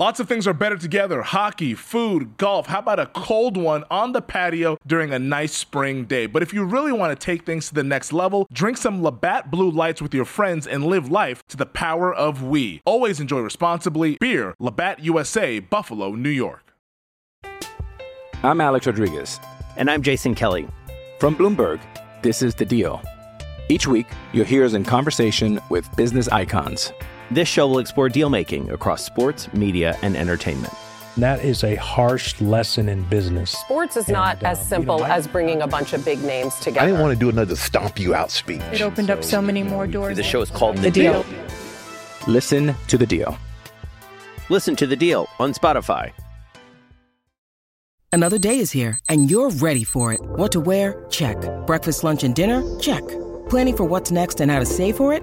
Lots of things are better together hockey, food, golf. How about a cold one on the patio during a nice spring day? But if you really want to take things to the next level, drink some Labatt Blue Lights with your friends and live life to the power of we. Always enjoy responsibly. Beer, Labatt USA, Buffalo, New York. I'm Alex Rodriguez. And I'm Jason Kelly. From Bloomberg, this is The Deal. Each week, you'll hear us in conversation with business icons. This show will explore deal making across sports, media, and entertainment. That is a harsh lesson in business. Sports is not uh, as simple you know, as bringing a bunch of big names together. I didn't want to do another stomp you out speech. It opened so, up so many more doors. The show is called The, the deal. deal. Listen to the deal. Listen to the deal on Spotify. Another day is here, and you're ready for it. What to wear? Check. Breakfast, lunch, and dinner? Check. Planning for what's next and how to save for it?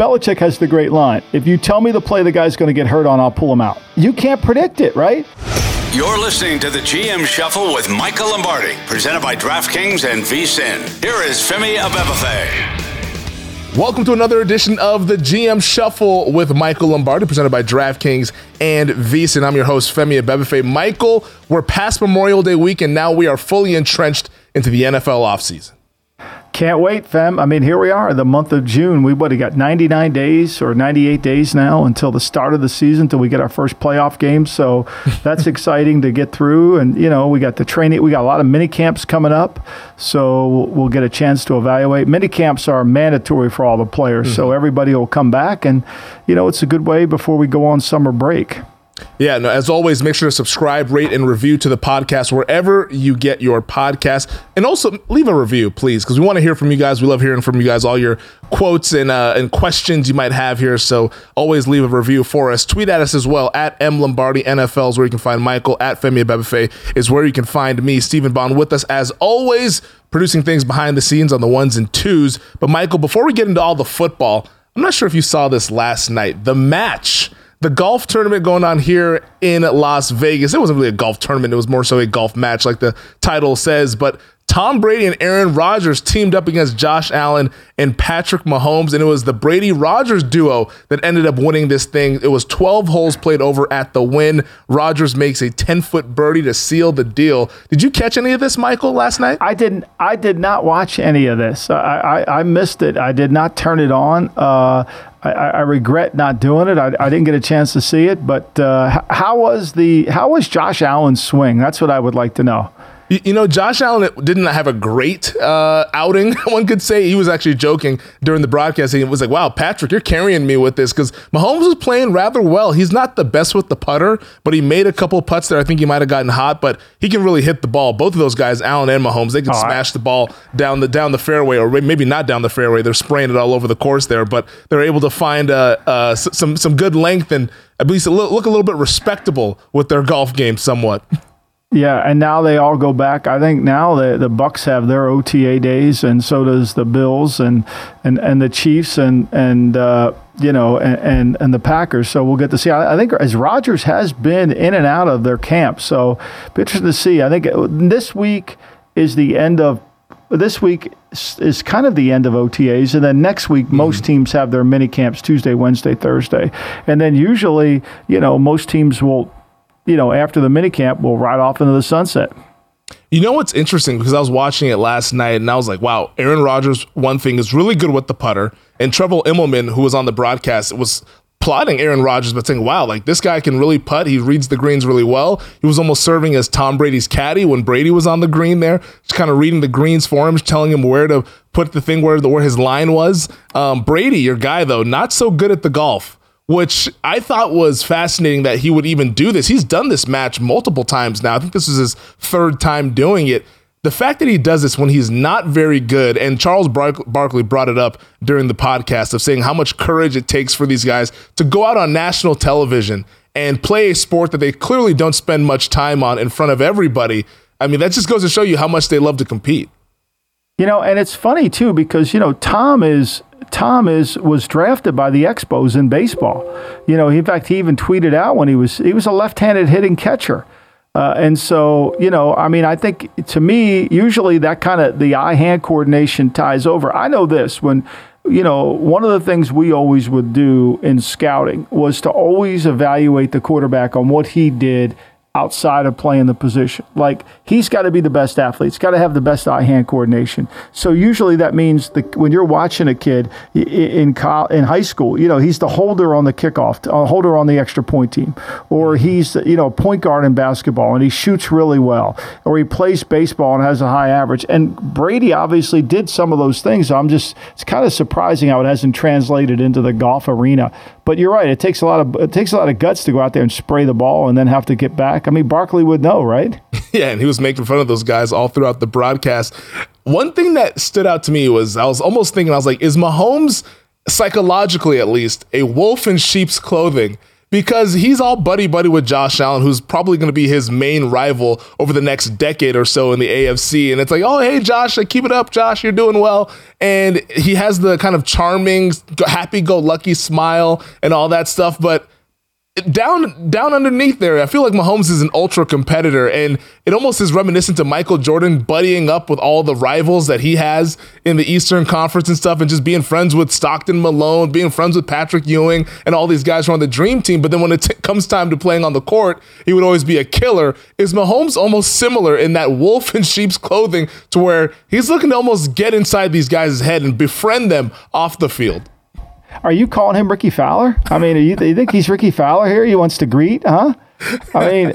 Belichick has the great line if you tell me the play the guy's going to get hurt on, I'll pull him out. You can't predict it, right? You're listening to the GM Shuffle with Michael Lombardi, presented by DraftKings and VSIN. Here is Femi Abebefe. Welcome to another edition of the GM Shuffle with Michael Lombardi, presented by DraftKings and VSIN. I'm your host, Femi Abebefe. Michael, we're past Memorial Day week, and now we are fully entrenched into the NFL offseason. Can't wait, fam. I mean, here we are, the month of June. We what? We got 99 days or 98 days now until the start of the season, until we get our first playoff game. So that's exciting to get through. And you know, we got the training. We got a lot of mini camps coming up, so we'll get a chance to evaluate. Mini camps are mandatory for all the players, mm-hmm. so everybody will come back, and you know, it's a good way before we go on summer break. Yeah, no, as always, make sure to subscribe, rate, and review to the podcast wherever you get your podcast. And also leave a review, please, because we want to hear from you guys. We love hearing from you guys, all your quotes and uh, and questions you might have here. So always leave a review for us. Tweet at us as well at M Lombardi NFL is where you can find Michael at Femi Abebefe is where you can find me, Stephen Bond, with us as always, producing things behind the scenes on the ones and twos. But Michael, before we get into all the football, I'm not sure if you saw this last night. The match the golf tournament going on here in Las Vegas. It wasn't really a golf tournament, it was more so a golf match, like the title says. But Tom Brady and Aaron Rodgers teamed up against Josh Allen and Patrick Mahomes, and it was the Brady Rodgers duo that ended up winning this thing. It was 12 holes played over at the Wynn. Rodgers makes a 10 foot birdie to seal the deal. Did you catch any of this, Michael, last night? I didn't. I did not watch any of this. I, I, I missed it. I did not turn it on. Uh, I, I, regret not doing it. I, I, didn't get a chance to see it, but uh, how was the how was Josh Allen's swing? That's what I would like to know. You know, Josh Allen didn't have a great uh, outing. One could say he was actually joking during the broadcast. He was like, "Wow, Patrick, you're carrying me with this." Because Mahomes was playing rather well. He's not the best with the putter, but he made a couple putts there. I think he might have gotten hot, but he can really hit the ball. Both of those guys, Allen and Mahomes, they can oh, smash I- the ball down the down the fairway, or maybe not down the fairway. They're spraying it all over the course there, but they're able to find uh, uh, some some good length and at least look a little bit respectable with their golf game, somewhat. Yeah, and now they all go back. I think now the the Bucs have their OTA days, and so does the Bills and and, and the Chiefs and and uh, you know and, and, and the Packers. So we'll get to see. I, I think as Rodgers has been in and out of their camp, so be interesting to see. I think this week is the end of this week is kind of the end of OTAs, and then next week mm-hmm. most teams have their mini camps Tuesday, Wednesday, Thursday, and then usually you know most teams will you know, after the minicamp, we'll ride off into the sunset. You know what's interesting because I was watching it last night and I was like, wow, Aaron Rodgers, one thing is really good with the putter, and Trevor Immelman, who was on the broadcast, was plotting Aaron Rodgers, but saying, wow, like this guy can really putt. He reads the greens really well. He was almost serving as Tom Brady's caddy when Brady was on the green there, just kind of reading the greens for him, telling him where to put the thing where the where his line was. Um, Brady, your guy though, not so good at the golf. Which I thought was fascinating that he would even do this. He's done this match multiple times now. I think this is his third time doing it the fact that he does this when he's not very good, and Charles Bar- Barkley brought it up during the podcast of saying how much courage it takes for these guys to go out on national television and play a sport that they clearly don't spend much time on in front of everybody. I mean, that just goes to show you how much they love to compete. You know, and it's funny too because you know Tom is Tom is was drafted by the Expos in baseball. You know, in fact, he even tweeted out when he was he was a left-handed hitting catcher. Uh, and so, you know, I mean, I think to me, usually that kind of the eye hand coordination ties over. I know this when, you know, one of the things we always would do in scouting was to always evaluate the quarterback on what he did outside of playing the position. Like he's got to be the best athlete. He's got to have the best eye-hand coordination. So usually that means the, when you're watching a kid in in high school, you know, he's the holder on the kickoff, a uh, holder on the extra point team, or he's you know point guard in basketball and he shoots really well, or he plays baseball and has a high average. And Brady obviously did some of those things. I'm just it's kind of surprising how it hasn't translated into the golf arena. But you're right. It takes a lot of it takes a lot of guts to go out there and spray the ball and then have to get back. I mean, Barkley would know, right? yeah, and he was making fun of those guys all throughout the broadcast. One thing that stood out to me was I was almost thinking I was like, is Mahomes psychologically at least a wolf in sheep's clothing? Because he's all buddy buddy with Josh Allen, who's probably going to be his main rival over the next decade or so in the AFC. And it's like, oh, hey, Josh, keep it up, Josh, you're doing well. And he has the kind of charming, happy go lucky smile and all that stuff. But down down underneath there, I feel like Mahomes is an ultra competitor, and it almost is reminiscent to Michael Jordan buddying up with all the rivals that he has in the Eastern Conference and stuff, and just being friends with Stockton Malone, being friends with Patrick Ewing, and all these guys who are on the Dream Team. But then when it t- comes time to playing on the court, he would always be a killer. Is Mahomes almost similar in that wolf in sheep's clothing to where he's looking to almost get inside these guys' head and befriend them off the field? Are you calling him Rickie Fowler? I mean, you, you think he's Rickie Fowler here? He wants to greet, huh? I mean,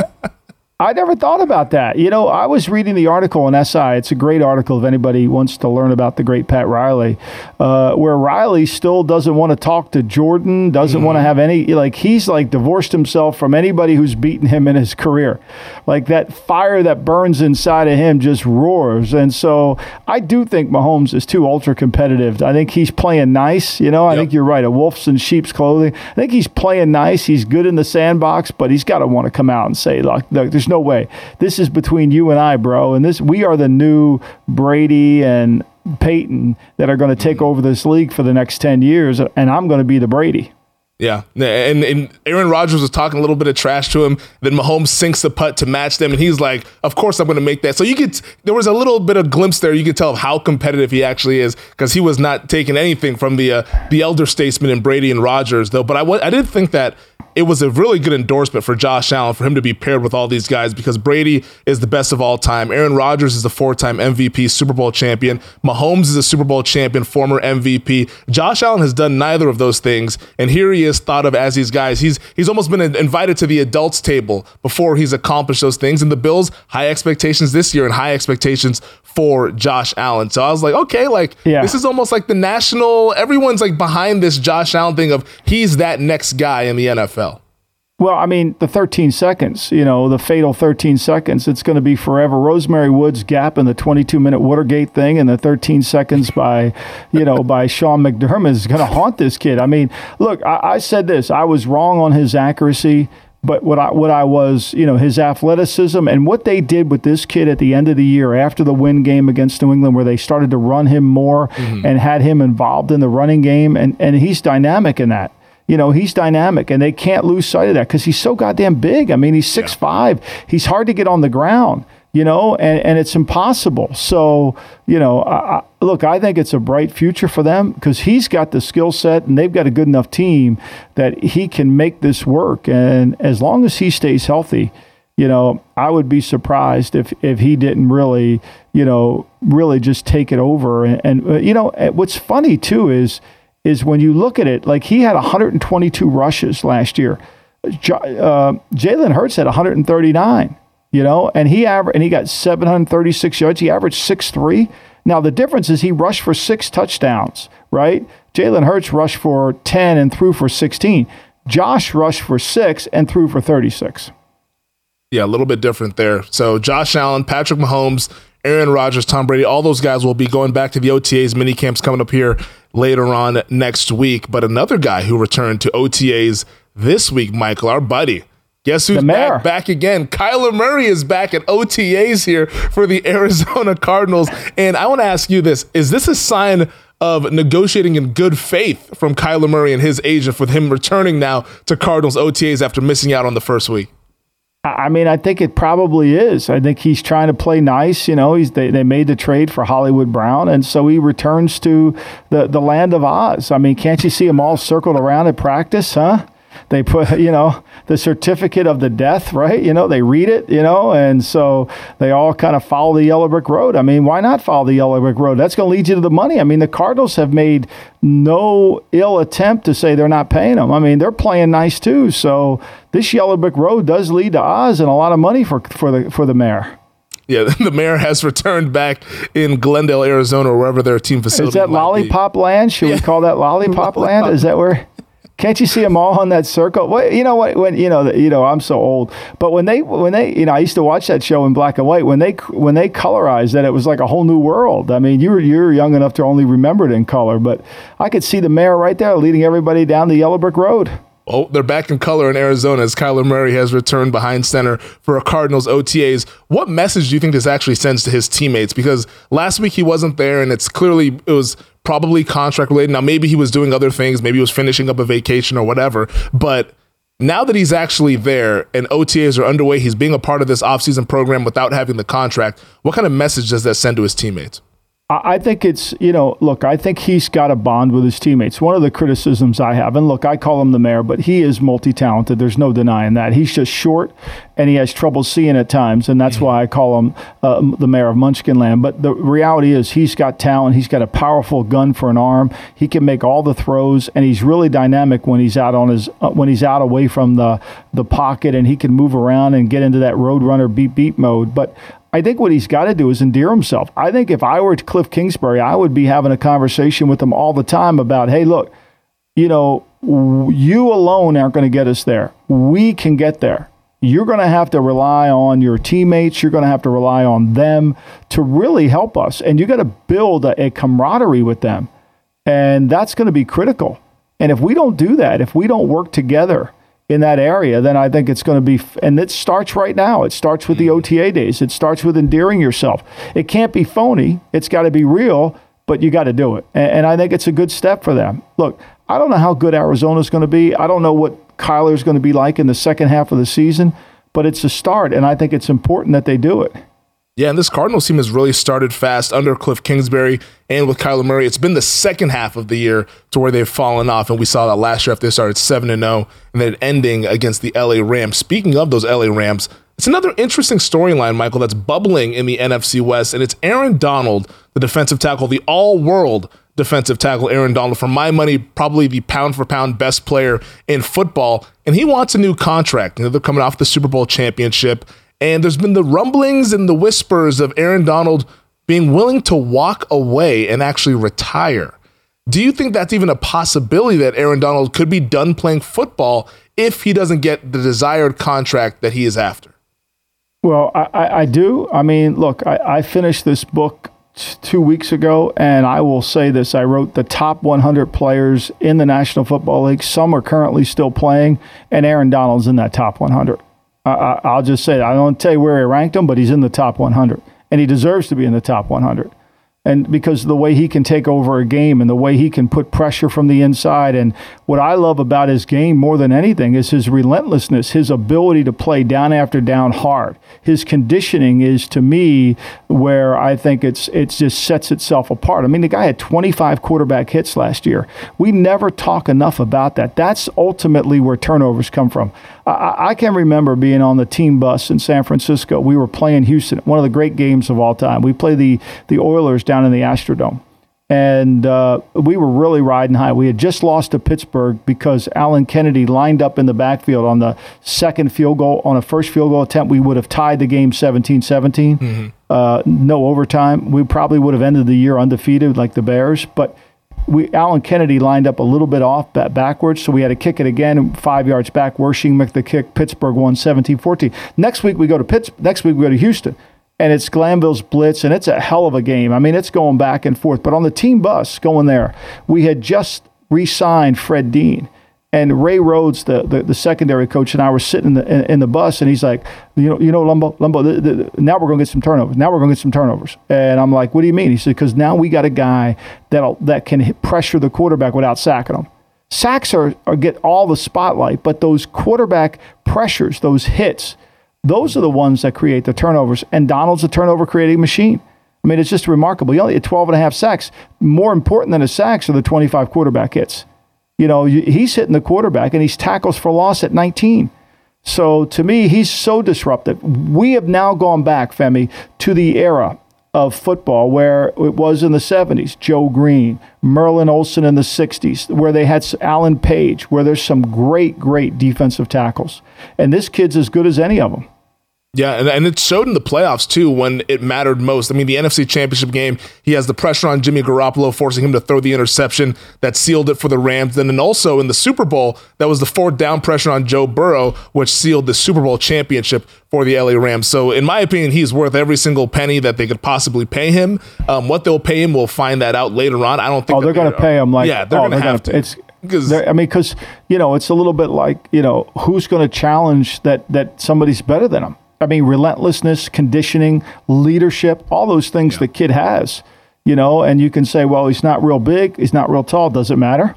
I never thought about that. You know, I was reading the article in SI. It's a great article if anybody wants to learn about the great Pat Riley, uh, where Riley still doesn't want to talk to Jordan, doesn't mm-hmm. want to have any, like, he's like divorced himself from anybody who's beaten him in his career. Like, that fire that burns inside of him just roars. And so I do think Mahomes is too ultra competitive. I think he's playing nice. You know, I yep. think you're right. A wolf's in sheep's clothing. I think he's playing nice. He's good in the sandbox, but he's got to want to come out and say, look, there's there's no way. This is between you and I, bro. And this we are the new Brady and Peyton that are going to take over this league for the next 10 years and I'm going to be the Brady. Yeah, and, and Aaron Rodgers was talking a little bit of trash to him. Then Mahomes sinks the putt to match them, and he's like, "Of course I'm going to make that." So you could there was a little bit of glimpse there. You could tell of how competitive he actually is because he was not taking anything from the uh, the elder statesman and Brady and Rodgers, though. But I I did think that it was a really good endorsement for Josh Allen for him to be paired with all these guys because Brady is the best of all time. Aaron Rodgers is the four time MVP, Super Bowl champion. Mahomes is a Super Bowl champion, former MVP. Josh Allen has done neither of those things. And here he is thought of as these guys. He's, he's almost been invited to the adults table before he's accomplished those things. And the Bills, high expectations this year and high expectations for Josh Allen. So I was like, okay, like yeah. this is almost like the national, everyone's like behind this Josh Allen thing of he's that next guy in the NFL. Well, I mean, the 13 seconds, you know, the fatal 13 seconds, it's going to be forever. Rosemary Woods gap in the 22 minute Watergate thing and the 13 seconds by, you know, by Sean McDermott is going to haunt this kid. I mean, look, I, I said this, I was wrong on his accuracy but what I what I was, you know, his athleticism and what they did with this kid at the end of the year after the win game against New England, where they started to run him more mm-hmm. and had him involved in the running game, and and he's dynamic in that you know, he's dynamic and they can't lose sight of that because he's so goddamn big. I mean, he's six yeah. five. He's hard to get on the ground, you know, and, and it's impossible. So, you know, I, I, look, I think it's a bright future for them because he's got the skill set and they've got a good enough team that he can make this work. And as long as he stays healthy, you know, I would be surprised if, if he didn't really, you know, really just take it over. And, and uh, you know, what's funny too is, is when you look at it, like he had 122 rushes last year. Uh, Jalen Hurts had 139, you know, and he aver- and he got 736 yards. He averaged six three. Now the difference is he rushed for six touchdowns, right? Jalen Hurts rushed for 10 and threw for 16. Josh rushed for six and threw for 36. Yeah, a little bit different there. So Josh Allen, Patrick Mahomes, Aaron Rodgers, Tom Brady, all those guys will be going back to the OTAs mini camps coming up here later on next week. But another guy who returned to OTAs this week, Michael, our buddy. Guess who's back, back again? Kyler Murray is back at OTAs here for the Arizona Cardinals. And I want to ask you this Is this a sign of negotiating in good faith from Kyler Murray and his agent for him returning now to Cardinals OTAs after missing out on the first week? I mean, I think it probably is. I think he's trying to play nice. You know, he's they, they made the trade for Hollywood Brown, and so he returns to the, the land of Oz. I mean, can't you see him all circled around at practice, huh? They put, you know, the certificate of the death, right? You know, they read it, you know, and so they all kind of follow the yellow brick road. I mean, why not follow the yellow brick road? That's going to lead you to the money. I mean, the Cardinals have made no ill attempt to say they're not paying them. I mean, they're playing nice too. So this yellow brick road does lead to Oz and a lot of money for for the for the mayor. Yeah, the mayor has returned back in Glendale, Arizona, or wherever their team facility. Is that lollipop be. land? Should yeah. we call that lollipop land? Is that where? Can't you see them all on that circle? Well, you know what? When you know, you know, I'm so old. But when they, when they, you know, I used to watch that show in black and white. When they, when they colorized that, it was like a whole new world. I mean, you were you're young enough to only remember it in color, but I could see the mayor right there leading everybody down the yellow brick road. Oh, they're back in color in Arizona as Kyler Murray has returned behind center for a Cardinals OTAs. What message do you think this actually sends to his teammates? Because last week he wasn't there, and it's clearly it was probably contract related. Now maybe he was doing other things, maybe he was finishing up a vacation or whatever. But now that he's actually there and OTAs are underway, he's being a part of this offseason program without having the contract. What kind of message does that send to his teammates? I think it's, you know, look, I think he's got a bond with his teammates. One of the criticisms I have, and look, I call him the mayor, but he is multi talented. There's no denying that. He's just short and he has trouble seeing at times, and that's why I call him uh, the mayor of Munchkinland. But the reality is, he's got talent. He's got a powerful gun for an arm. He can make all the throws, and he's really dynamic when he's out on his uh, when he's out away from the the pocket, and he can move around and get into that roadrunner beat beat mode. But I think what he's got to do is endear himself. I think if I were Cliff Kingsbury, I would be having a conversation with him all the time about, hey, look, you know, you alone aren't going to get us there. We can get there. You're going to have to rely on your teammates. You're going to have to rely on them to really help us. And you got to build a, a camaraderie with them. And that's going to be critical. And if we don't do that, if we don't work together, in that area, then I think it's going to be, and it starts right now. It starts with the mm-hmm. OTA days. It starts with endearing yourself. It can't be phony. It's got to be real, but you got to do it. And, and, I think it's a good step for them. Look, I don't know how good Arizona's going to be. I don't know what Kyler's going to be like in the second half of the season, but it's a start, and I think it's important that they do it. Yeah, and this Cardinals team has really started fast under Cliff Kingsbury and with Kyler Murray. It's been the second half of the year to where they've fallen off, and we saw that last year after they started 7 and 0 and then ending against the LA Rams. Speaking of those LA Rams, it's another interesting storyline, Michael, that's bubbling in the NFC West, and it's Aaron Donald, the defensive tackle, the all world defensive tackle, Aaron Donald. For my money, probably the pound for pound best player in football, and he wants a new contract. You know, they're coming off the Super Bowl championship and there's been the rumblings and the whispers of Aaron Donald being willing to walk away and actually retire. Do you think that's even a possibility that Aaron Donald could be done playing football if he doesn't get the desired contract that he is after? Well, I, I do. I mean, look, I, I finished this book two weeks ago, and I will say this: I wrote the top 100 players in the National Football League. Some are currently still playing, and Aaron Donald's in that top 100. I, will just say, I don't tell you where he ranked him, but he's in the top 100, and he deserves to be in the top 100 and because the way he can take over a game and the way he can put pressure from the inside. And what I love about his game more than anything is his relentlessness, his ability to play down after down hard. His conditioning is to me where I think it's it just sets itself apart. I mean, the guy had 25 quarterback hits last year. We never talk enough about that. That's ultimately where turnovers come from. I, I, can remember being on the team bus in San Francisco. We were playing Houston, one of the great games of all time. We played the the Oilers down in the Astrodome. and uh, we were really riding high. We had just lost to Pittsburgh because Allan Kennedy lined up in the backfield on the second field goal. On a first field goal attempt, we would have tied the game 17 17. Mm-hmm. Uh, no overtime. We probably would have ended the year undefeated like the Bears, but we Allan Kennedy lined up a little bit off backwards, so we had to kick it again five yards back. Wersching make the kick. Pittsburgh won 17-14. Next week we go to Pitts. Next week we go to Houston, and it's Glanville's blitz, and it's a hell of a game. I mean, it's going back and forth. But on the team bus going there, we had just re-signed Fred Dean, and Ray Rhodes, the, the, the, secondary coach, and I were sitting in the in, in, the bus, and he's like, you know, you know, Lumbo, Lumbo, the, the, now we're going to get some turnovers. Now we're going to get some turnovers. And I'm like, what do you mean? He said, because now we got a guy that that can pressure the quarterback without sacking him. Sacks are, are get all the spotlight, but those quarterback pressures, those hits, those are the ones that create the turnovers. And Donald's a turnover creating machine. I mean, it's just remarkable. He only had 12 and a half sacks. More important than the sacks are the 25 quarterback hits. You know, he's hitting the quarterback and he's tackles for loss at 19. So to me, he's so disruptive. We have now gone back, Femi, to the era of football where it was in the 70s, Joe Greene, Merlin Olsen in the 60s, where they had Alan Page, where there's some great, great defensive tackles. And this kid's as good as any of them. Yeah, and, and it showed in the playoffs too when it mattered most. I mean, the NFC Championship game, he has the pressure on Jimmy Garoppolo, forcing him to throw the interception that sealed it for the Rams. Then, and also in the Super Bowl, that was the fourth down pressure on Joe Burrow, which sealed the Super Bowl championship for the LA Rams. So, in my opinion, he's worth every single penny that they could possibly pay him. Um, what they'll pay him, we'll find that out later on. I don't think. Oh, they're going to pay him like yeah, they're oh, going to have to. It's because I mean, because you know, it's a little bit like you know, who's going to challenge that that somebody's better than him. I mean, relentlessness, conditioning, leadership, all those things yeah. the kid has, you know, and you can say, well, he's not real big, he's not real tall. Does it matter?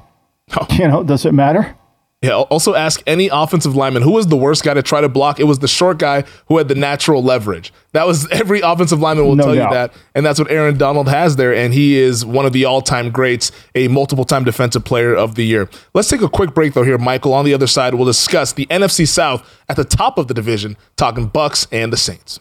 Oh. You know, does it matter? Yeah. Also, ask any offensive lineman who was the worst guy to try to block. It was the short guy who had the natural leverage. That was every offensive lineman will no tell doubt. you that, and that's what Aaron Donald has there. And he is one of the all-time greats, a multiple-time defensive player of the year. Let's take a quick break though here, Michael. On the other side, we'll discuss the NFC South at the top of the division, talking Bucs and the Saints.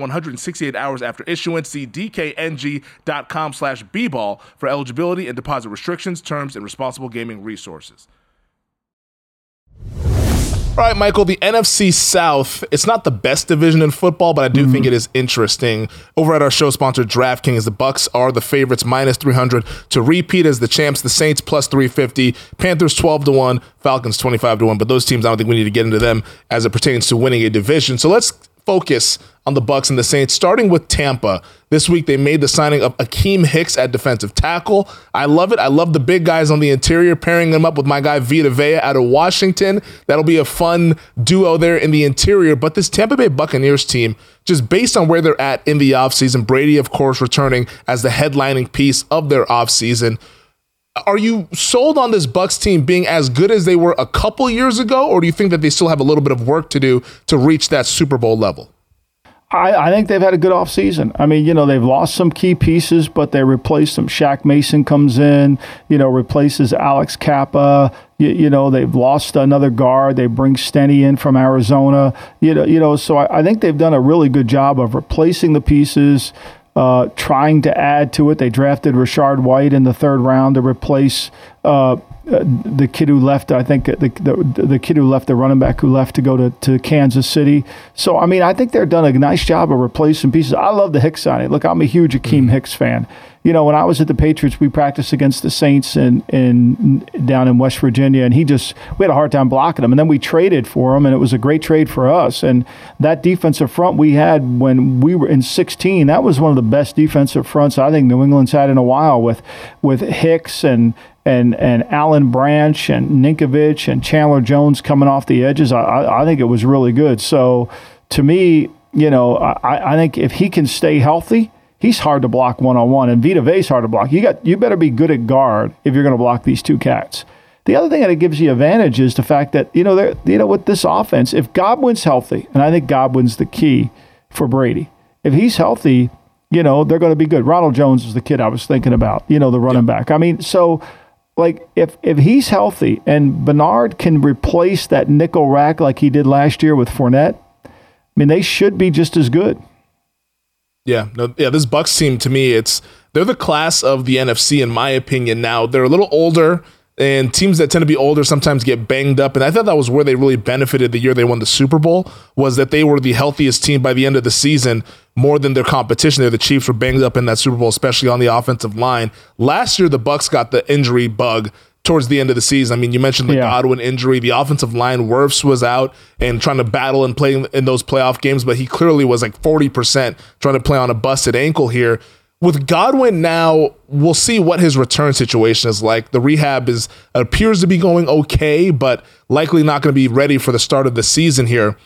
168 hours after issuance. See dkng.com slash bball for eligibility and deposit restrictions, terms, and responsible gaming resources. All right, Michael, the NFC South, it's not the best division in football, but I do mm-hmm. think it is interesting. Over at our show sponsor, DraftKings, the Bucs are the favorites, minus 300 to repeat as the champs. The Saints, plus 350. Panthers, 12 to 1. Falcons, 25 to 1. But those teams, I don't think we need to get into them as it pertains to winning a division. So let's focus on the Bucs and the Saints, starting with Tampa. This week they made the signing of Akiem Hicks at defensive tackle. I love it. I love the big guys on the interior, pairing them up with my guy Vita Vea out of Washington. That'll be a fun duo there in the interior. But this Tampa Bay Buccaneers team, just based on where they're at in the offseason, Brady, of course, returning as the headlining piece of their offseason. Are you sold on this Bucs team being as good as they were a couple years ago, or do you think that they still have a little bit of work to do to reach that Super Bowl level? I, I, think they've had a good offseason. I mean, you know, they've lost some key pieces, but they replaced them. Shaq Mason comes in, you know, replaces Alex Cappa. You, you know, they've lost another guard. They bring Stenny in from Arizona. You know, you know, so I, I think they've done a really good job of replacing the pieces. Uh, trying to add to it. They drafted Rachaad White in the third round to replace uh, uh, the kid who left, I think the, the, the kid who left, the running back who left to go to, to Kansas City. So I mean, I think they're done a nice job of replacing pieces. I love the Hicks signing. Look, I'm a huge Akiem mm-hmm. Hicks fan. You know, when I was at the Patriots, we practiced against the Saints in, in down in West Virginia, and he just we had a hard time blocking him. And then we traded for him, and it was a great trade for us. And that defensive front we had when we were in 16, that was one of the best defensive fronts I think New England's had in a while with with Hicks and and and Alan Branch and Ninkovich and Chandler Jones coming off the edges. I, I think it was really good. So to me, you know, I, I think if he can stay healthy, he's hard to block one on one, and Vita Vea's hard to block. You got you better be good at guard if you're going to block these two cats. The other thing that it gives you advantage is the fact that you know you know with this offense, if Godwin's healthy, and I think Godwin's the key for Brady. If he's healthy, you know they're going to be good. Ronald Jones is the kid I was thinking about. You know the running back. I mean, so like if if he's healthy and Bernard can replace that nickel rack like he did last year with Fournette, I mean they should be just as good. Yeah, no, yeah. This Bucs team to me, it's they're the class of the NFC in my opinion. Now they're a little older and teams that tend to be older sometimes get banged up and i thought that was where they really benefited the year they won the super bowl was that they were the healthiest team by the end of the season more than their competition there the chiefs were banged up in that super bowl especially on the offensive line last year the bucs got the injury bug towards the end of the season. I mean, you mentioned the yeah. Godwin injury. The offensive line, Wirfs was out and trying to battle and play in those playoff games, but he clearly was like 40% trying to play on a busted ankle here with Godwin now, we'll see what his return situation is like. The rehab is appears to be going okay, but likely not going to be ready for the start of the season here.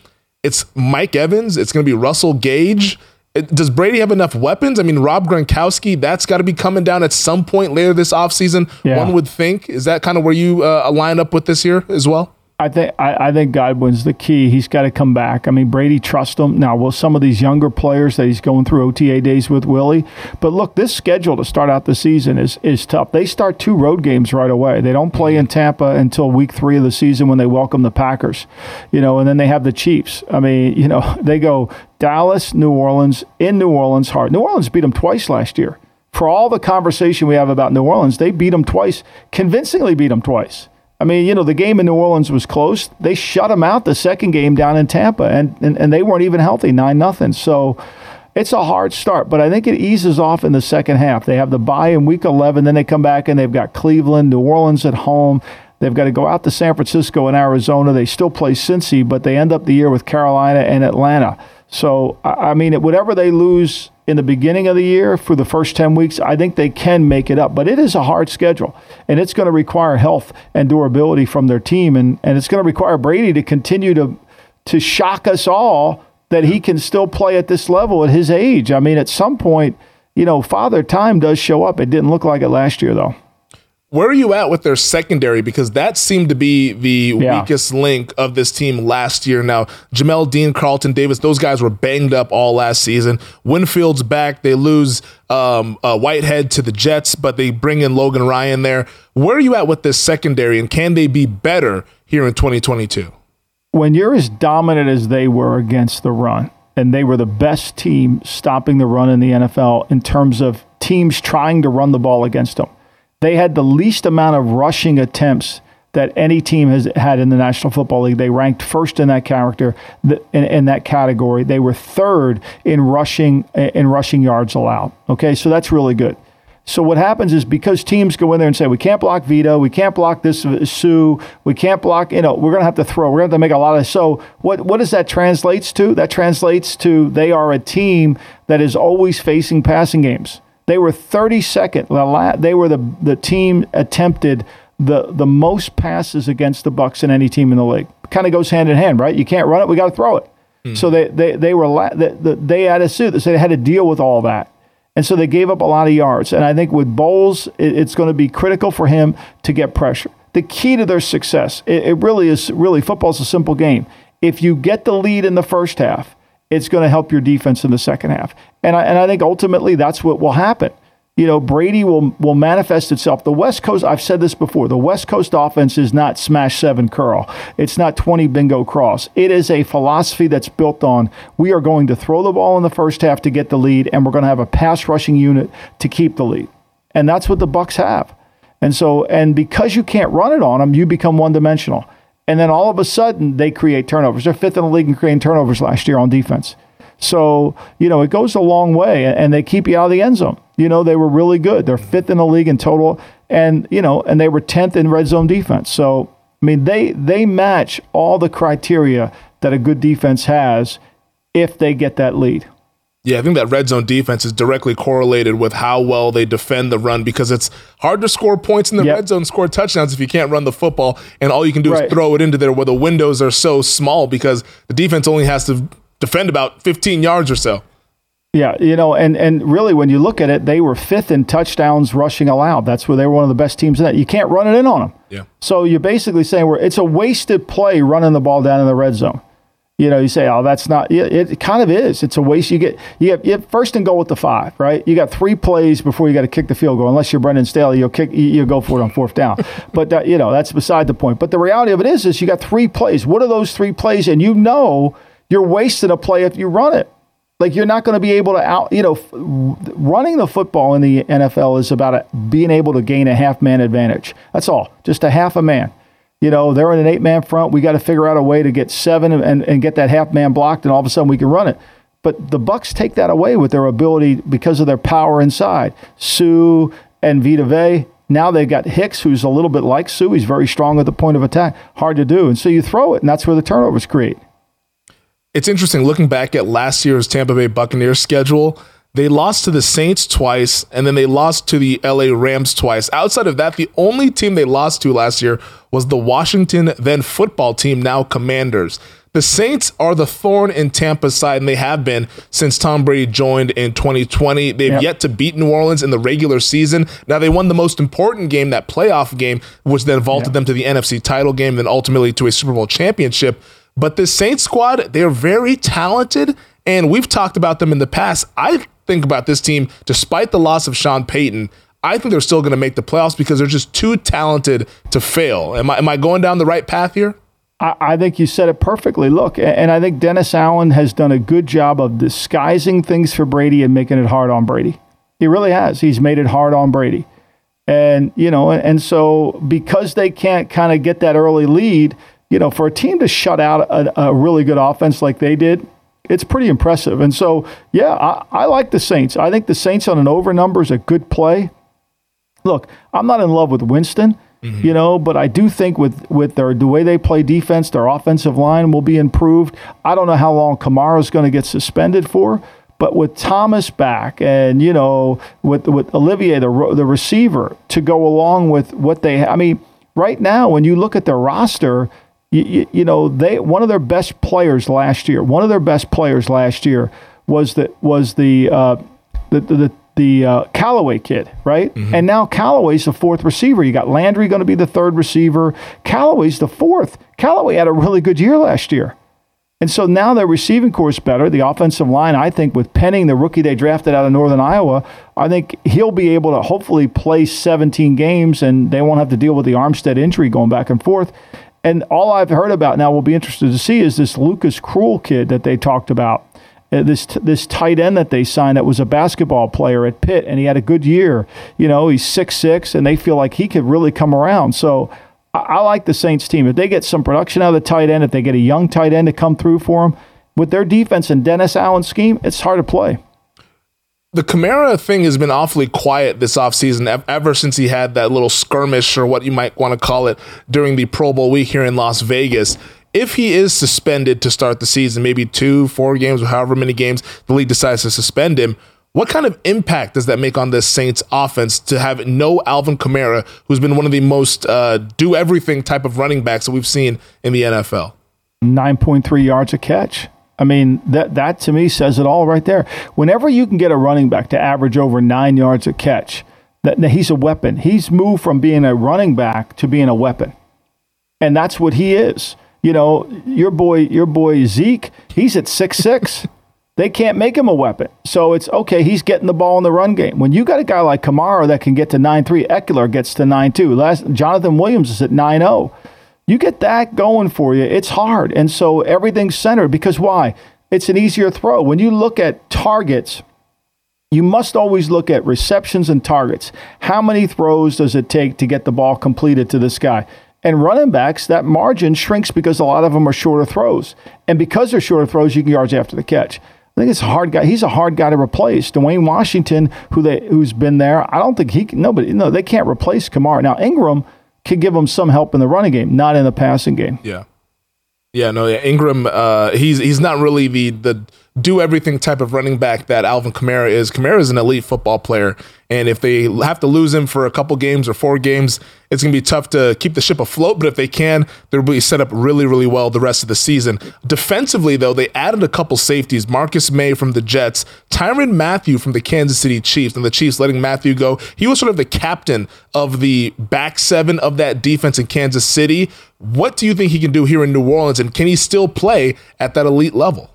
It's Mike Evans. It's going to be Russell Gage. Does Brady have enough weapons? I mean, Rob Gronkowski, that's got to be coming down at some point later this offseason, yeah. one would think. Is that kind of where you uh, align up with this year as well? I think I, I, think Godwin's the key. He's got to come back. I mean, Brady trusts him. Now, will some of these younger players that he's going through OTA days with Willie? But look, this schedule to start out the season is is tough. They start two road games right away. They don't play in Tampa until week three of the season when they welcome the Packers, you know, and then they have the Chiefs. I mean, you know, they go Dallas, New Orleans, in New Orleans hard. New Orleans beat them twice last year. For all the conversation we have about New Orleans, they beat them twice, convincingly beat them twice. I mean, you know, the game in New Orleans was close. They shut them out the second game down in Tampa, and, and, and they weren't even healthy, 9 nothing. So it's a hard start, but I think it eases off in the second half. They have the bye in week 11, then they come back and they've got Cleveland, New Orleans at home. They've got to go out to San Francisco and Arizona. They still play Cincy, but they end up the year with Carolina and Atlanta. So, I mean, whatever they lose in the beginning of the year for the first 10 weeks, I think they can make it up. But it is a hard schedule, and it's going to require health and durability from their team. And, and it's going to require Brady to continue to, to shock us all that he can still play at this level at his age. I mean, at some point, you know, father time does show up. It didn't look like it last year, though. Where are you at with their secondary? Because that seemed to be the yeah. weakest link of this team last year. Now, Jamel Dean, Carlton Davis, those guys were banged up all last season. Winfield's back. They lose um, uh, Whitehead to the Jets, but they bring in Logan Ryan there. Where are you at with this secondary, and can they be better here in 2022? When you're as dominant as they were against the run, and they were the best team stopping the run in the NFL in terms of teams trying to run the ball against them they had the least amount of rushing attempts that any team has had in the National Football League. They ranked first in that character in, in, that category. They were third in rushing in rushing yards allowed. Okay, so that's really good. So what happens is because teams go in there and say we can't block Vita, we can't block this Suh, we can't block. You know, we're going to have to throw. We're going to have to make a lot of. So what what does that translates to? That translates to they are a team that is always facing passing games. They were 32nd. They were the, the team attempted the, the most passes against the Bucs in any team in the league. Kind of goes hand in hand, right? You can't run it, we got to throw it. Mm. So they, they, they were la- they, they had a suit. So they had to deal with all that. And so they gave up a lot of yards. And I think with Bowles, it, it's going to be critical for him to get pressure. The key to their success, it, it really is really football's a simple game. If you get the lead in the first half, it's going to help your defense in the second half. And I, and I think ultimately that's what will happen. you know, Brady will will manifest itself. The West Coast, I've said this before, the West Coast offense is not smash seven curl. It's not 20 bingo cross. It is a philosophy that's built on we are going to throw the ball in the first half to get the lead, and we're going to have a pass rushing unit to keep the lead. And that's what the Bucs have. And so, and because you can't run it on them, you become one dimensional. And then all of a sudden, they create turnovers. They're fifth in the league in creating turnovers last year on defense. So, you know, it goes a long way, and they keep you out of the end zone. You know, they were really good. They're fifth in the league in total, and, you know, and they were 10th in red zone defense. So, I mean, they, they match all the criteria that a good defense has if they get that lead. Yeah, I think that red zone defense is directly correlated with how well they defend the run because it's hard to score points in the yep. red zone, score touchdowns if you can't run the football, and all you can do right. is throw it into there where the windows are so small because the defense only has to defend about 15 yards or so. Yeah, you know, and and really when you look at it, they were fifth in touchdowns rushing allowed. That's where they were one of the best teams in that. You can't run it in on them. Yeah. So you're basically saying we're it's a wasted play running the ball down in the red zone. You know, you say, "Oh, that's not." It, it kind of is. It's a waste. You get you have, you first and goal with the five, right? You got three plays before you got to kick the field goal. Unless you're Brandon Staley, you'll kick, you'll go for it on fourth down. but that, you know, that's beside the point. But the reality of it is, is you got three plays. What are those three plays? And you know, you're wasting a play if you run it. Like you're not going to be able to out. You know, running the football in the NFL is about a, being able to gain a half man advantage. That's all. Just a half a man you know, they're in an eight man front. We got to figure out a way to get seven and, and get that half man blocked, and all of a sudden we can run it. But the Bucs take that away with their ability because of their power inside. Suh and Vita Vea. Now they've got Hicks, who's a little bit like Suh. He's very strong at the point of attack. Hard to do. And so you throw it, and that's where the turnovers create. It's interesting looking back at last year's Tampa Bay Buccaneers schedule. They lost to the Saints twice, and then they lost to the LA Rams twice. Outside of that, the only team they lost to last year was the Washington then football team, now Commanders. The Saints are the thorn in Tampa's side, and they have been since Tom Brady joined in 2020. They've yep. yet to beat New Orleans in the regular season. Now, they won the most important game, that playoff game, which then vaulted yep. them to the NFC title game, then ultimately to a Super Bowl championship. But this Saints squad, they're very talented, and we've talked about them in the past. I think about this team, despite the loss of Sean Payton, I think they're still going to make the playoffs because they're just too talented to fail. Am I, am I going down the right path here? I, I think you said it perfectly. Look, and I think Dennis Allen has done a good job of disguising things for Brady and making it hard on Brady. He really has. He's made it hard on Brady. And, you know, and so because they can't kind of get that early lead, you know, for a team to shut out a, a really good offense like they did, it's pretty impressive. And so, yeah, I, I, like the Saints. I think the Saints on an over number is a good play. Look, I'm not in love with Winston, mm-hmm. you know, but I do think with with their the way they play defense, their offensive line will be improved. I don't know how long Kamara's going to get suspended for, but with Thomas back and you know with with Olave the the receiver to go along with what they, I mean, right now when you look at their roster you, you, you, know, they one of their best players last year. One of their best players last year was the was the uh, the the, the uh, Callaway kid, right? Mm-hmm. And now Callaway's the fourth receiver. You got Landry going to be the third receiver. Callaway's the fourth. Callaway had a really good year last year. And so now their receiving corps is better. The offensive line, I think, with Penning, the rookie they drafted out of Northern Iowa, I think he'll be able to hopefully play 17 games and they won't have to deal with the Armstead injury going back and forth. And all I've heard about now, we'll be interested to see, is this Lucas Krull kid that they talked about. Uh, this this tight end that they signed that was a basketball player at Pitt, and he had a good year. You know, he's six six, and they feel like he could really come around. So I, I like the Saints team. If they get some production out of the tight end, if they get a young tight end to come through for them, with their defense and Dennis Allen's scheme, it's hard to play the Kamara thing has been awfully quiet this offseason ever since he had that little skirmish or what you might want to call it during the Pro Bowl week here in Las Vegas. If he is suspended to start the season, maybe two, four games, or however many games the league decides to suspend him, what kind of impact does that make on this Saints offense to have no Alvin Kamara, who's been one of the most uh, do everything type of running backs that we've seen in the NFL? 9.3 yards a catch. I mean, that, that to me says it all right there. Whenever you can get a running back to average over nine yards a catch, that, that he's a weapon. He's moved from being a running back to being a weapon. And that's what he is. You know, your boy, your boy Zeke, he's at six six. They can't make him a weapon. So it's okay, he's getting the ball in the run game. When you got a guy like Kamara that can get to 9 3, Ekeler gets to 9 2, last, Jonathan Williams is at 9 0. You get that going for you, it's hard. And so everything's centered because why? It's an easier throw. When you look at targets, you must always look at receptions and targets. How many throws does it take to get the ball completed to this guy? And running backs, that margin shrinks because a lot of them are shorter throws. And because they're shorter throws, you can yards after the catch. I think it's a hard guy. He's a hard guy to replace. Dwayne Washington, who they who's been there, I don't think he can. Nobody, no, they can't replace Kamara. Now Ingram can give them some help in the running game, not in the passing game. Yeah, yeah, no, yeah. Ingram, uh, he's he's not really the the do everything type of running back that Alvin Kamara is. Kamara is an elite football player, and if they have to lose him for a couple games or four games, it's going to be tough to keep the ship afloat. But if they can, they'll be set up really, really well the rest of the season. Defensively, though, they added a couple safeties: Marcus Maye from the Jets, Tyrann Mathieu from the Kansas City Chiefs, and the Chiefs letting Mathieu go. He was sort of the captain of the back seven of that defense in Kansas City. What do you think he can do here in New Orleans, and can he still play at that elite level?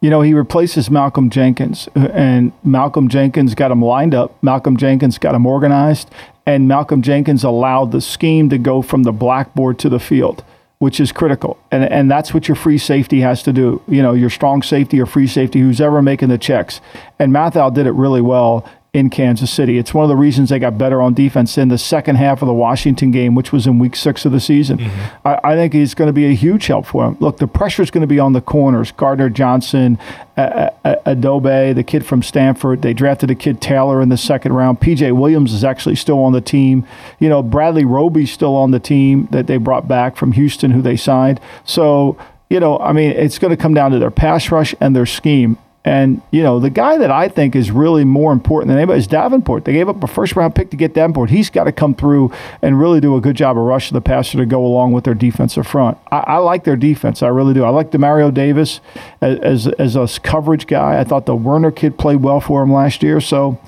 You know, he replaces Malcolm Jenkins, and Malcolm Jenkins got him lined up. Malcolm Jenkins got him organized, and Malcolm Jenkins allowed the scheme to go from the blackboard to the field, which is critical. And, and that's what your free safety has to do. You know, your strong safety or free safety, who's ever making the checks. And Mathieu did it really well in Kansas City. It's one of the reasons they got better on defense in the second half of the Washington game, which was in week six of the season. Mm-hmm. I, I, think he's going to be a huge help for him. Look, the pressure is going to be on the corners Gardner Johnson, uh, uh, Adebo, the kid from Stanford. They drafted a kid Taylor in the second round. PJ Williams is actually still on the team. You know, Bradley Roby's still on the team that they brought back from Houston, who they signed. So, you know, I mean, it's going to come down to their pass rush and their scheme. And, you know, the guy that I think is really more important than anybody is Davenport. They gave up a first round pick to get Davenport. He's got to come through and really do a good job of rushing the passer to go along with their defensive front. I, I like their defense. I really do. I like Demario Davis as, as, as a coverage guy. I thought the Werner kid played well for him last year. So,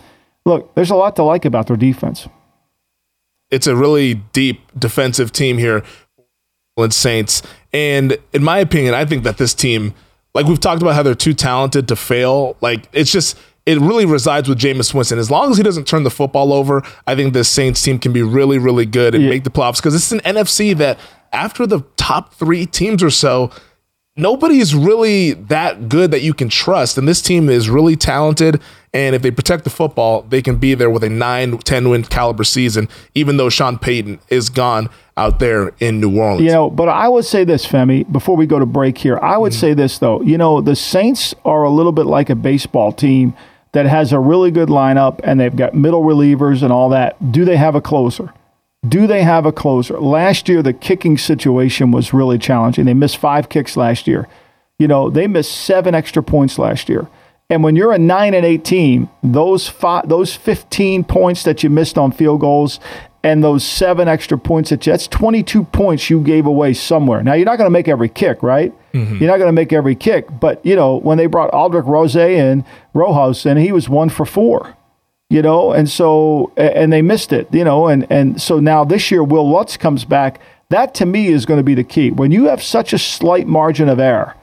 look, there's a lot to like about their defense. It's a really deep defensive team here, Saints. And in my opinion, I think that this team – like we've talked about how they're too talented to fail. Like it's just it really resides with Jameis Winston. As long as he doesn't turn the football over, I think this Saints team can be really, really good and yeah. make the playoffs because it's an NFC that after the top three teams or so, nobody is really that good that you can trust. And this team is really talented. And if they protect the football, they can be there with a 9, 10 win caliber season, even though Sean Payton is gone out there in New Orleans. You know, but I would say this, Femi, before we go to break here, I would mm-hmm. say this, though. You know, the Saints are a little bit like a baseball team that has a really good lineup and they've got middle relievers and all that. Do they have a closer? Do they have a closer? Last year, the kicking situation was really challenging. They missed five kicks last year. You know, they missed seven extra points last year. And when you're a nine and eight team, those five, those 15 points that you missed on field goals and those seven extra points that you, that's 22 points you gave away somewhere. Now you're not going to make every kick, right? Mm-hmm. You're not going to make every kick, but you know when they brought Aldrick Rose and Rojas, and he was one for four you know, and so and they missed it, you know, and and so now this year Will Lutz comes back. That to me is going to be the key. When you have such a slight margin of error,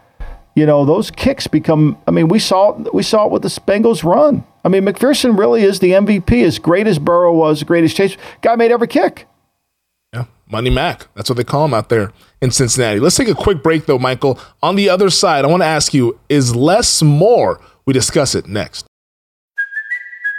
you know, those kicks become. I mean, we saw we saw it with the Bengals run. I mean, McPherson really is the MVP. As great as Burrow was, great as Chase, guy made every kick. Yeah, Money Mac. That's what they call him out there in Cincinnati. Let's take a quick break, though, Michael. On the other side, I want to ask you: Is less more? We discuss it next.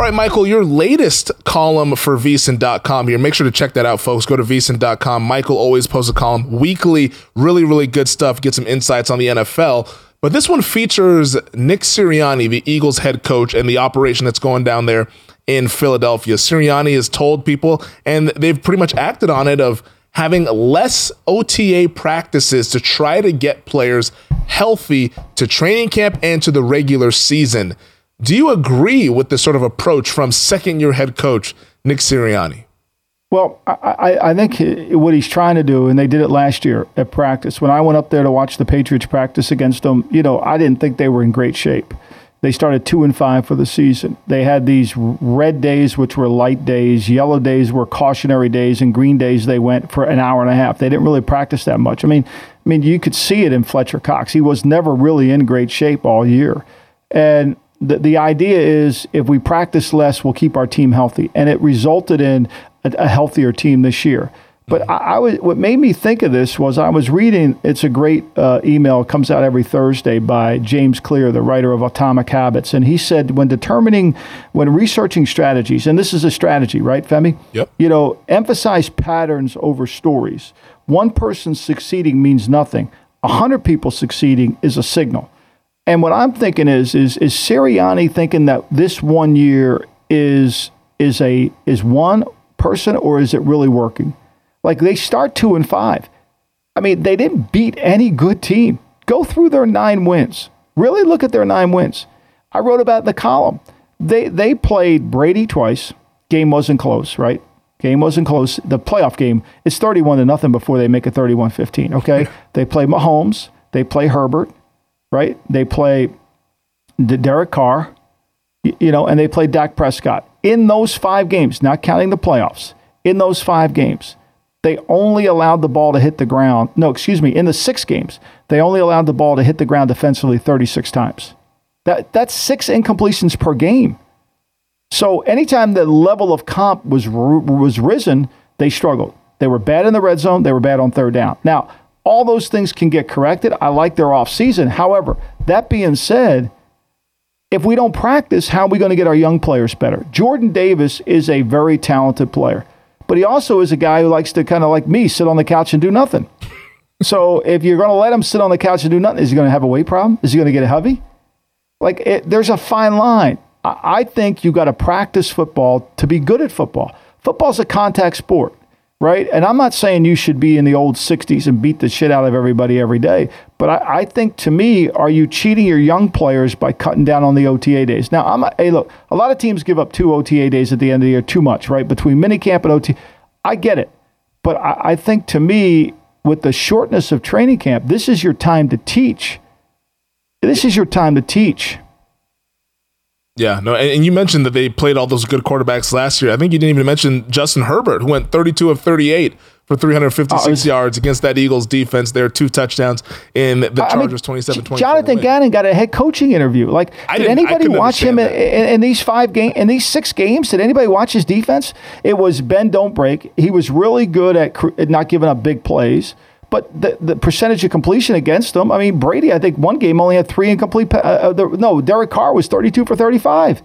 All right, Michael, your latest column for VSiN.com here. Make sure to check that out, folks. Go to VSiN.com. Michael always posts a column weekly, really, really good stuff. Get some insights on the NFL. But this one features Nick Sirianni, the Eagles head coach, and the operation that's going down there in Philadelphia. Sirianni has told people, and they've pretty much acted on it, of having less OTA practices to try to get players healthy to training camp and to the regular season. Do you agree with this sort of approach from second year head coach Nick Sirianni? Well, I, I, think what he's trying to do, and they did it last year at practice. When I went up there to watch the Patriots practice against them, you know, I didn't think they were in great shape. They started two and five for the season. They had these red days, which were light days, yellow days were cautionary days, and green days they went for an hour and a half. They didn't really practice that much. I mean, I mean, you could see it in Fletcher Cox. He was never really in great shape all year, and the, the idea is if we practice less, we'll keep our team healthy. And it resulted in a, a healthier team this year. But I, I, was what made me think of this was I was reading. It's a great uh, email. It comes out every Thursday by James Clear, the writer of Atomic Habits, and he said when determining, when researching strategies, and this is a strategy, right, Femi? Yep. You know, emphasize patterns over stories. One person succeeding means nothing. A hundred people succeeding is a signal. And what I'm thinking is is is Sirianni thinking that this one year is is a is one person or is it really working? Like they start two and five. I mean, they didn't beat any good team. Go through their nine wins. Really look at their nine wins. I wrote about in the column. They they played Brady twice. Game wasn't close, right? Game wasn't close. The playoff game is 31 to nothing before they make it 31-15. Okay. they play Mahomes. They play Herbert right? They play Derek Carr, you know, and they play Dak Prescott. In those five games, not counting the playoffs, in those five games, they only allowed the ball to hit the ground. No, excuse me, in the six games, they only allowed the ball to hit the ground defensively 36 times. That, that's six incompletions per game. So anytime the level of comp was was risen, they struggled. They were bad in the red zone. They were bad on third down. Now, all those things can get corrected. I like their off season. However, that being said, if we don't practice, how are we going to get our young players better? Jordan Davis is a very talented player, but he also is a guy who likes to kind of like me sit on the couch and do nothing. so if you're going to let him sit on the couch and do nothing, is he going to have a weight problem? Is he going to get heavy? Like it, there's a fine line. I, I think you got to practice football to be good at football. Football's a contact sport right? And I'm not saying you should be in the old 60s and beat the shit out of everybody every day, but I, I, think to me, are you cheating your young players by cutting down on the OTA days? Now, I'm a, hey, look, a lot of teams give up two OTA days at the end of the year, too much, right? Between minicamp and OTA. I get it. But I, I think to me, with the shortness of training camp, this is your time to teach. This is your time to teach. Yeah, no, and, and, you mentioned that they played all those good quarterbacks last year. I think you didn't even mention Justin Herbert, who went 32 of 38 for 356 uh, yards against that Eagles defense. There, are two touchdowns in the Chargers 27 20. Jonathan win. Gannon got a head coaching interview. Like, did anybody watch him in, in, in, these five games, in these six games? Did anybody watch his defense? It was Ben don't break. He was really good at, at not giving up big plays. But the, the percentage of completion against them, I mean, Brady, I think one game only had three incomplete. Uh, uh, the, no, Derek Carr was 32 for 35.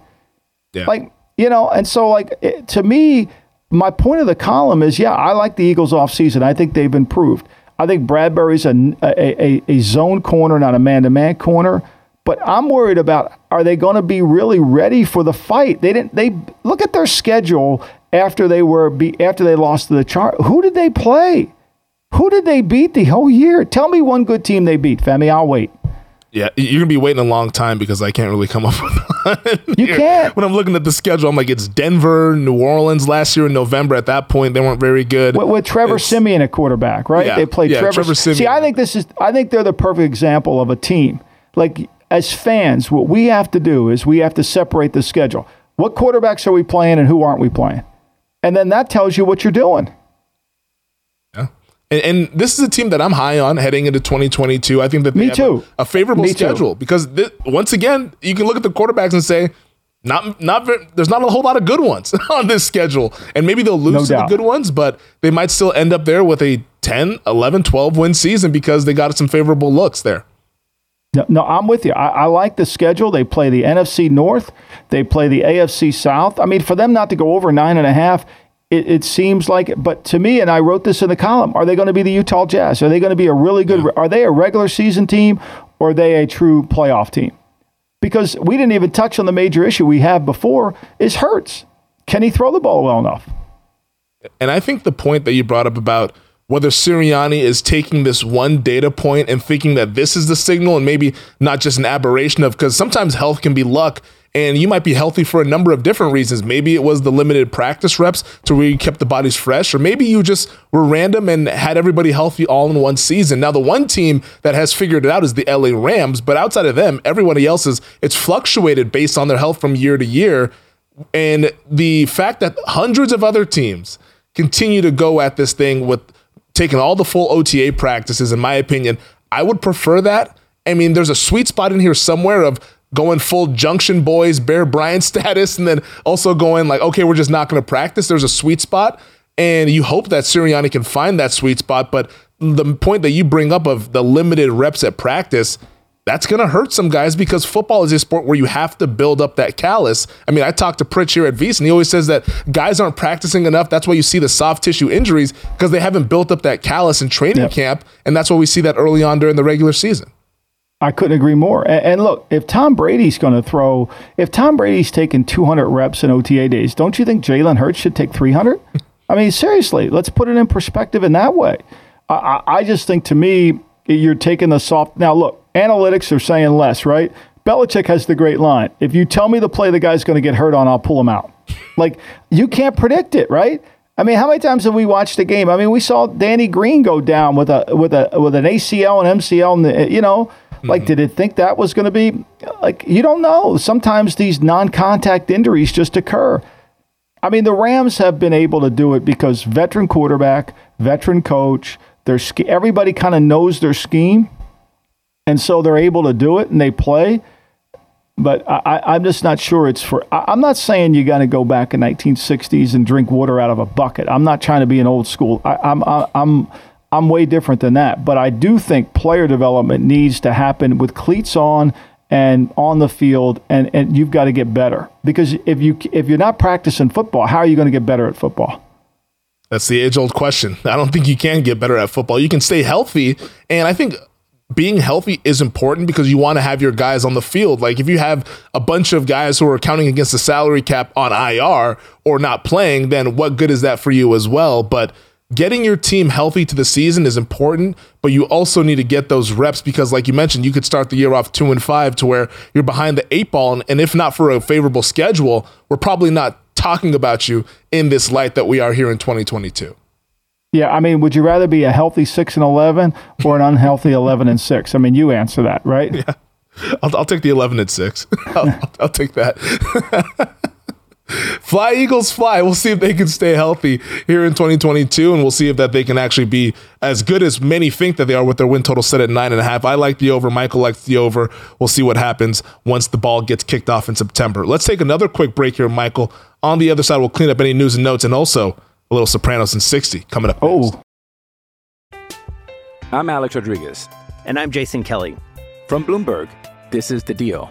Yeah. Like, you know, and so, like, it, to me, my point of the column is yeah, I like the Eagles offseason. I think they've improved. I think Bradberry's a, a, a, a zone corner, not a man to man corner. But I'm worried about are they going to be really ready for the fight? They didn't. They look at their schedule after they were be, after they lost to the chart. Who did they play? Who did they beat the whole year? Tell me one good team they beat, Femi. I'll wait. Yeah, you're gonna be waiting a long time because I can't really come up with one. You can't. When I'm looking at the schedule, I'm like, it's Denver, New Orleans last year in November. At that point, they weren't very good. With, with Trevor it's, Siemian at quarterback, right? Yeah, they played yeah, Trevor. Trevor Siemian. See, I think this is. I think they're the perfect example of a team. Like as fans, what we have to do is we have to separate the schedule. What quarterbacks are we playing and who aren't we playing? And then that tells you what you're doing. And, and, this is a team that I'm high on heading into 2022. I think that they Me have too. A, a favorable Me schedule too. because this, once again, you can look at the quarterbacks and say, not not very, there's not a whole lot of good ones on this schedule. And maybe they'll lose no to doubt. the good ones, but they might still end up there with a 10, 11, 12 win season because they got some favorable looks there. No, no I'm with you. I, I like the schedule. They play the NFC North, they play the AFC South. I mean, for them not to go over nine and a half it, it, seems like, but to me, and I wrote this in the column, are they going to be the Utah Jazz? Are they going to be a really good, yeah. are they a regular season team or are they a true playoff team? Because we didn't even touch on the major issue we have before is Hurts. Can he throw the ball well enough? And I think the point that you brought up about whether Sirianni is taking this one data point and thinking that this is the signal and maybe not just an aberration of because sometimes health can be luck and you might be healthy for a number of different reasons. Maybe it was the limited practice reps to where you kept the bodies fresh, or maybe you just were random and had everybody healthy all in one season. Now, the one team that has figured it out is the LA Rams, but outside of them, everybody else is it's fluctuated based on their health from year to year. And the fact that hundreds of other teams continue to go at this thing with taking all the full OTA practices, in my opinion, I would prefer that. I mean, there's a sweet spot in here somewhere of going full Junction Boys, Bear Bryant status, and then also going like, okay, we're just not going to practice. There's a sweet spot, and you hope that Sirianni can find that sweet spot. But the point that you bring up of the limited reps at practice, that's going to hurt some guys because football is a sport where you have to build up that callus. I mean, I talked to Pritch here at and he always says that guys aren't practicing enough. That's why you see the soft tissue injuries because they haven't built up that callus in training yep. camp, and that's why we see that early on during the regular season. I couldn't agree more. And, and look, if Tom Brady's going to throw, if Tom Brady's taking 200 reps in OTA days, don't you think Jalen Hurts should take 300? I mean, seriously, let's put it in perspective in that way. I, I just think to me, you're taking the soft. Now, look, analytics are saying less, right? Belichick has the great line. If you tell me the play the guy's going to get hurt on, I'll pull him out. like, you can't predict it, right? I mean, how many times have we watched the game? I mean, we saw Danny Green go down with a with a with an ACL and MCL, and the, you know, like, mm-hmm. did it think that was going to be like, you don't know. Sometimes these non contact injuries just occur. I mean, the Rams have been able to do it because veteran quarterback, veteran coach, their everybody kind of knows their scheme. And so they're able to do it and they play. But I, am just not sure it's for. I, am not saying you got to go back in 1960s and drink water out of a bucket. I'm not trying to be an old school. I, I'm, I'm I'm way different than that. But I do think player development needs to happen with cleats on and on the field, and, and you've got to get better because if you if you're not practicing football, how are you going to get better at football? That's the age old question. I don't think you can get better at football. You can stay healthy, and I think being healthy is important because you want to have your guys on the field. Like if you have a bunch of guys who are counting against the salary cap on IR or not playing, then what good is that for you as well? But getting your team healthy to the season is important, but you also need to get those reps because, like you mentioned, you could start the year off two and five to where you're behind the eight ball. And, and if not for a favorable schedule, we're probably not talking about you in this light that we are here in 2022. Yeah, I mean, would you rather be a healthy six and eleven or an unhealthy eleven and six? I mean, you answer that, right? Yeah, I'll, I'll take the eleven and six. I'll, I'll take that. fly Eagles fly. We'll see if they can stay healthy here in 2022, and we'll see if that they can actually be as good as many think that they are with their win total set at nine and a half. I like the over. Michael likes the over. We'll see what happens once the ball gets kicked off in September. Let's take another quick break here, Michael. On the other side, we'll clean up any news and notes, and also a little Sopranos in 60 coming up. Oh. Next. I'm Alex Rodriguez. And I'm Jason Kelly. From Bloomberg, this is The Deal.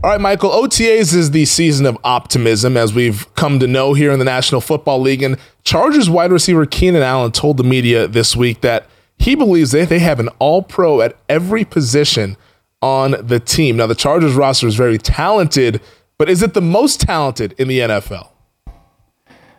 All right, Michael, OTAs is the season of optimism, as we've come to know here in the National Football League. And Chargers wide receiver Keenan Allen told the media this week that he believes that they have an all pro at every position on the team. Now, the Chargers roster is very talented, but is it the most talented in the NFL?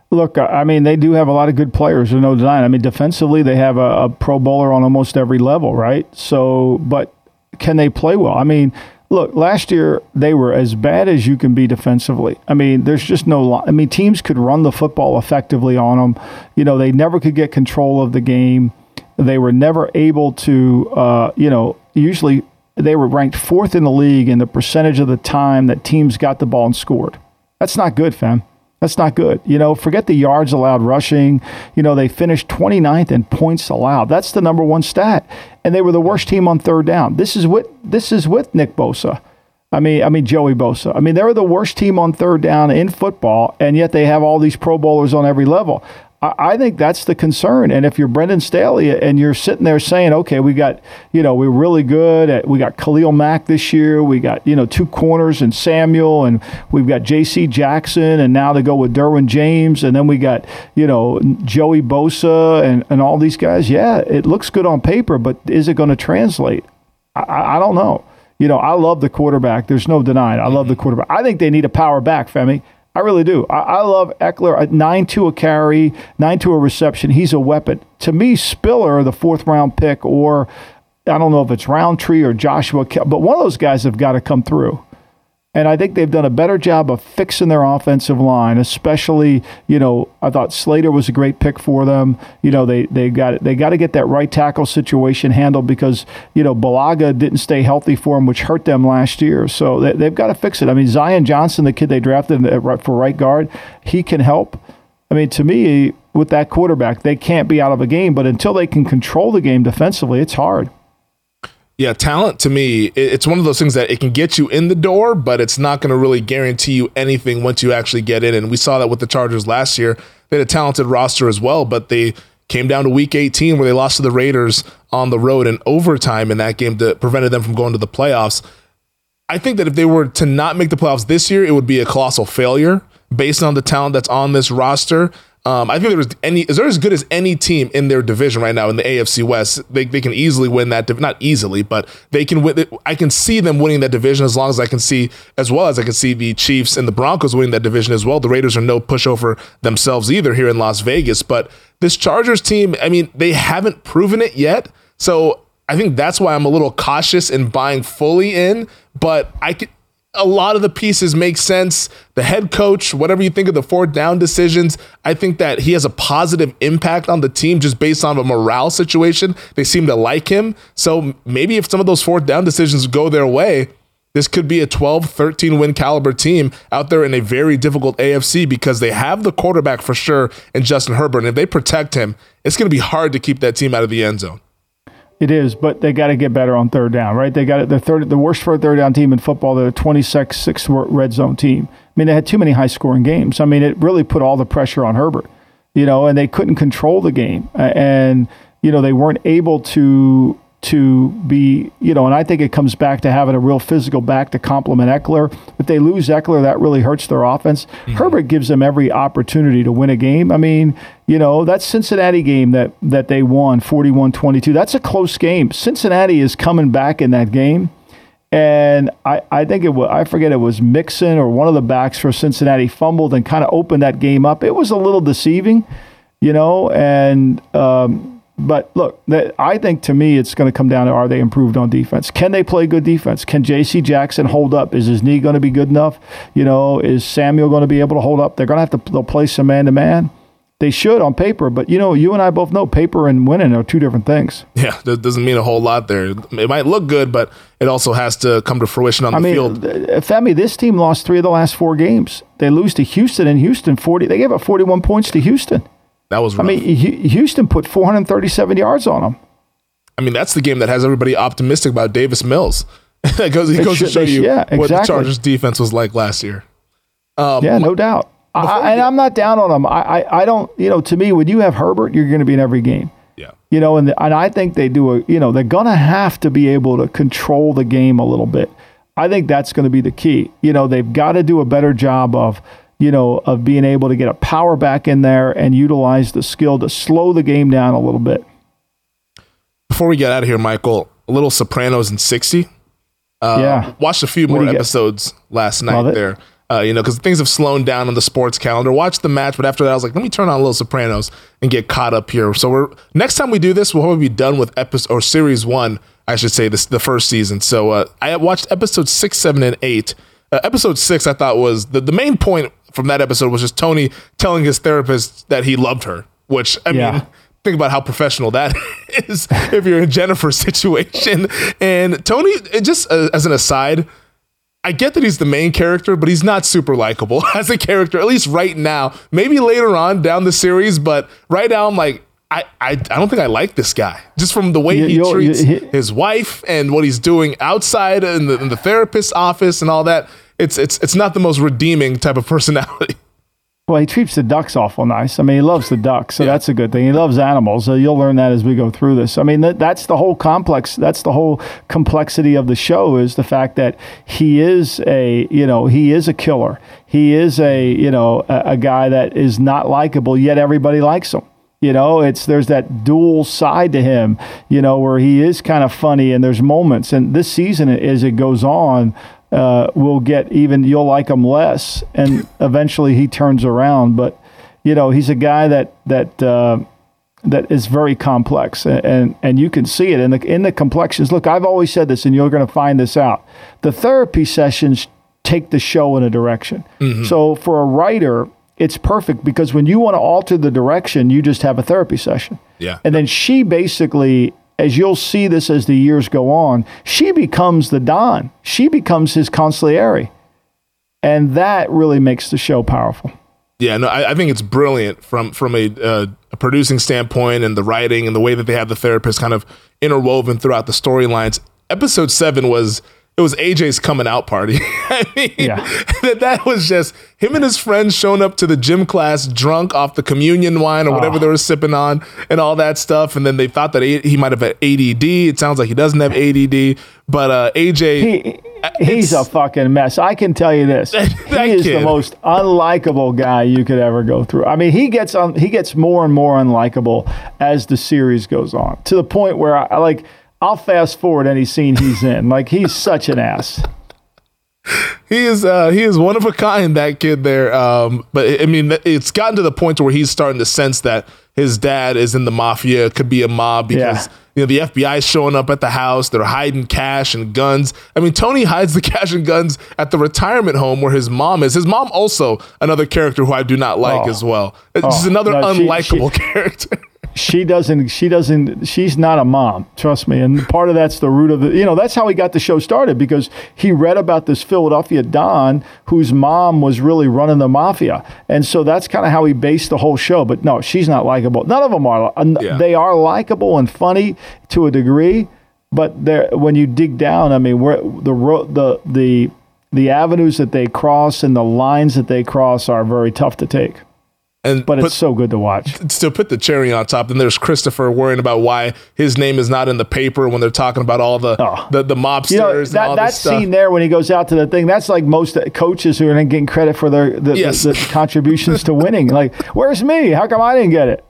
Look, I mean, they do have a lot of good players, there's no denying. I mean, defensively, they have a, a pro bowler on almost every level, right? So, but can they play well? I mean, Look, last year they were as bad as you can be defensively. I mean, there's just no. I mean, teams could run the football effectively on them. You know, they never could get control of the game. They were never able to. Uh, you know, usually they were ranked fourth in the league in the percentage of the time that teams got the ball and scored. That's not good, fam. That's not good. You know, forget the yards allowed rushing. You know, they finished 29th in points allowed. That's the number one stat. And they were the worst team on third down. This is with this is with Nick Bosa. I mean, I mean Joey Bosa. I mean, they were the worst team on third down in football, and yet they have all these Pro Bowlers on every level. I, think that's the concern. And if you're Brandon Staley and you're sitting there saying, okay, we got, you know, we're really good at, we got Khalil Mack this year, we got, you know, two corners and Samuel, and we've got J.C. Jackson, and now to go with Derwin James, and then we got, you know, Joey Bosa and, and all these guys. Yeah, it looks good on paper, but is it going to translate? I, I don't know. You know, I love the quarterback. There's no denying. I love the mm-hmm. quarterback. I think they need a power back, Femi. I really do. I, I love Ekeler at uh, nine to a carry, nine to a reception. He's a weapon. To me, Spiller, the fourth round pick, or I don't know if it's Rountree or Joshua, but one of those guys have got to come through. And I think they've done a better job of fixing their offensive line, especially, you know, I thought Slater was a great pick for them. You know, they they got they got to get that right tackle situation handled because, you know, Bulaga didn't stay healthy for them, which hurt them last year. So they, have got to fix it. I mean, Zion Johnson, the kid they drafted for right guard, he can help. I mean, to me, with that quarterback, they can't be out of a game, but until they can control the game defensively, it's hard. Yeah, talent to me, it's one of those things that it can get you in the door, but it's not going to really guarantee you anything once you actually get in. And we saw that with the Chargers last year. They had a talented roster as well, but they came down to week 18 where they lost to the Raiders on the road in overtime in that game that prevented them from going to the playoffs. I think that if they were to not make the playoffs this year, it would be a colossal failure based on the talent that's on this roster. Um, I think there's any is there as good as any team in their division right now in the AFC West. They, they can easily win that not easily, but they can win. I can see them winning that division as long as I can see as well as I can see the Chiefs and the Broncos winning that division as well. The Raiders are no pushover themselves either here in Las Vegas, but this Chargers team, I mean, they haven't proven it yet. So I think that's why I'm a little cautious in buying fully in, but I could a lot of the pieces make sense. The head coach, whatever you think of the fourth down decisions, I think that he has a positive impact on the team just based on a morale situation. They seem to like him. So maybe if some of those fourth down decisions go their way, this could be a 12, 13 win caliber team out there in a very difficult AFC because they have the quarterback for sure in Justin Herbert. And if they protect him, it's going to be hard to keep that team out of the end zone. It is, but they got to get better on third down, right? They got. The third, the worst for a third down team in football. They're the 26th red zone team. I mean, they had too many high scoring games. I mean, it really put all the pressure on Herbert, you know, and they couldn't control the game, and you know they weren't able to to be, you know, and I think it comes back to having a real physical back to complement Ekeler. If they lose Ekeler, that really hurts their offense. Mm-hmm. Herbert gives them every opportunity to win a game. I mean, you know, that Cincinnati game that that they won 41-22, that's a close game. Cincinnati is coming back in that game. And I, I think it was, I forget it was Mixon or one of the backs for Cincinnati fumbled and kind of opened that game up. It was a little deceiving, you know, and, um, but look, I think to me it's going to come down to are they improved on defense? Can they play good defense? Can J.C. Jackson hold up? Is his knee going to be good enough? You know, is Samuel going to be able to hold up? They're going to have to they'll play some man to man. They should on paper, but you know, you and I both know paper and winning are two different things. Yeah, that doesn't mean a whole lot there. It might look good, but it also has to come to fruition on I the mean, field. Uh, uh, Femi, this team lost three of the last four games. They lose to Houston, and Houston forty. They gave up forty-one points to Houston. That was. Rough. I mean, Houston put 437 yards on them. I mean, that's the game that has everybody optimistic about Davis Mills. that goes, it goes should, to show you yeah, exactly. what the Chargers defense was like last year. Um, yeah, no doubt. I, and I'm not down on them. I, I, I don't, you know, to me, when you have Herbert, you're going to be in every game. Yeah. You know, and, the, and I think they do a, you know, they're going to have to be able to control the game a little bit. I think that's going to be the key. You know, they've got to do a better job of you know, of being able to get a power back in there and utilize the skill to slow the game down a little bit. Before we get out of here, Michael, a little Sopranos in 60. Uh, yeah. Watched a few more episodes get? last night there. Uh, you know, because things have slowed down on the sports calendar. Watched the match, but after that, I was like, let me turn on a little Sopranos and get caught up here. So we're next time we do this, we'll probably be done with episode or series one, I should say, this the first season. So uh, I watched episode six, seven, and eight. Uh, episode six, I thought was the, the main point from that episode was just Tony telling his therapist that he loved her, which I yeah. mean, think about how professional that is if you're in Jennifer's situation. And Tony, just uh, as an aside, I get that he's the main character, but he's not super likable as a character, at least right now. Maybe later on down the series, but right now I'm like, I, I, I don't think I like this guy just from the way he treats his wife and what he's doing outside in the, in the therapist's office and all that it's it's it's not the most redeeming type of personality. Well, he treats the ducks awful nice. I mean, he loves the ducks, so yeah. that's a good thing. He loves animals, so you'll learn that as we go through this. I mean, that, that's the whole complex. That's the whole complexity of the show is the fact that he is a, you know, he is a killer. He is a, you know, a, a guy that is not likable, yet everybody likes him. You know, it's there's that dual side to him, you know, where he is kind of funny and there's moments. And this season, as it goes on, uh, will get even you'll like him less, and eventually he turns around. But you know, he's a guy that that uh, that is very complex, and and you can see it in the in the complexions. Look, I've always said this, and you're going to find this out. The therapy sessions take the show in a direction. Mm-hmm. So for a writer, it's perfect because when you want to alter the direction, you just have a therapy session. Yeah. And then she basically as you'll see this as the years go on, she becomes the Don. She becomes his consigliere. And that really makes the show powerful. Yeah, no, I, I think it's brilliant from from a, uh, a, producing standpoint and the writing and the way that they have the therapist kind of interwoven throughout the storylines. Episode seven was it was AJ's coming out party. I mean, yeah. that, that was just him and his friends showing up to the gym class drunk off the communion wine or whatever oh. they were sipping on and all that stuff. And then they thought that he might have had ADD. It sounds like he doesn't have ADD, but uh, AJ. He, he's a fucking mess. I can tell you this. he is kid. the most unlikable guy you could ever go through. I mean, he gets on. He gets more and more unlikable as the series goes on to the point where I, I like I'll fast forward any scene he's in. Like he's such an ass. He is uh, he is one of a kind that kid there. Um, but I mean, it's gotten to the point where he's starting to sense that his dad is in the mafia, could be a mob because yeah. you know the FBI is showing up at the house. They're hiding cash and guns. I mean, Tony hides the cash and guns at the retirement home where his mom is. His mom also another character who I do not like oh. as well. It's oh. just another no, unlikable she, she, character she doesn't she doesn't she's not a mom trust me. And part of that's the root of the you know that's how he got the show started because he read about this philadelphia don whose mom was really running the mafia. And so that's kind of how he based the whole show. But no she's not likable. None of them are yeah. they are likable and funny to a degree but there, when you dig down i mean where the the the the avenues that they cross and the lines that they cross are very tough to take and but put, it's so good to watch. Still put the cherry on top. Then there's Christopher worrying about why his name is not in the paper when they're talking about all the oh. the, the mobsters. You know, that that scene there when he goes out to the thing. That's like most coaches who are getting credit for their the, yes. the, the contributions to winning. Like, where's me? How come I didn't get it?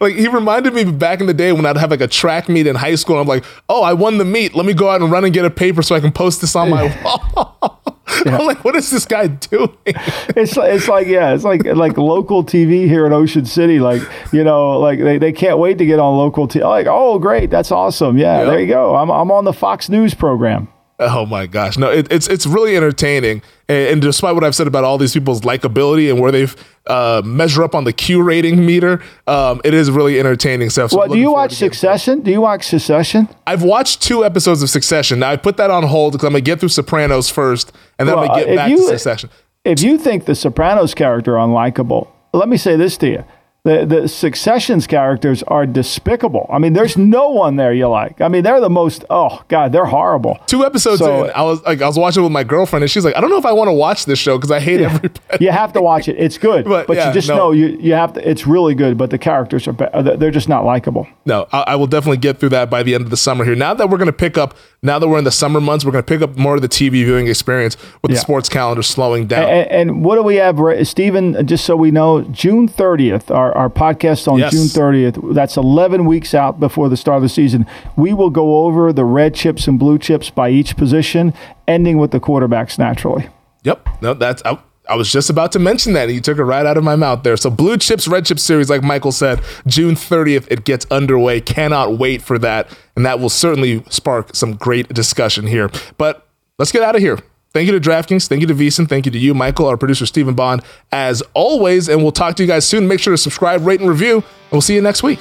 Like he reminded me back in the day when I'd have like a track meet in high school. And I'm like, oh, I won the meet. Let me go out and run and get a paper so I can post this on my wall. Yeah. I'm like, what is this guy doing? it's like, it's like yeah, it's like like local TV here in Ocean City. Like you know, like they, they can't wait to get on local TV. Like oh great, that's awesome. Yeah, yep. there you go. I'm I'm on the Fox News program. Oh my gosh, no, it, it's it's really entertaining, and, and, despite what I've said about all these people's likability and where they've uh, measure up on the Q rating meter, um, it is really entertaining stuff. So well, do you watch Succession? Do you watch Succession? I've watched two episodes of Succession. Now I put that on hold because I'm gonna get through Sopranos first, and then well, I'm gonna get back you, to Succession. If you think the Sopranos character unlikable, let me say this to you the, the Succession's characters are despicable. I mean, there's no one there you like. I mean, they're the most. Oh God, they're horrible. Two episodes so, in, I was like, I was watching with my girlfriend, and she's like, I don't know if I want to watch this show because I hate yeah, everybody. You have to watch it. It's good, but, but yeah, you just no. know you you have to. It's really good, but the characters are they're just not likable. No, I, I will definitely get through that by the end of the summer here. Now that we're going to pick up, now that we're in the summer months, we're going to pick up more of the TV viewing experience with yeah. the sports calendar slowing down. And, and, what do we have, Stephen? Just so we know, June 30th, our our podcast on yes. June 30th. That's 11 weeks out before the start of the season. We will go over the red chips and blue chips by each position, ending with the quarterbacks naturally. Yep. No, that's I, I was just about to mention that. And you took it right out of my mouth there. So blue chips, red chips series, like Michael said, June 30th, it gets underway. Cannot wait for that. And that will certainly spark some great discussion here. But let's get out of here. Thank you to DraftKings. Thank you to VSiN. Thank you to you, Michael, our producer, Stephen Bond, as always. And we'll talk to you guys soon. Make sure to subscribe, rate, and review. And we'll see you next week.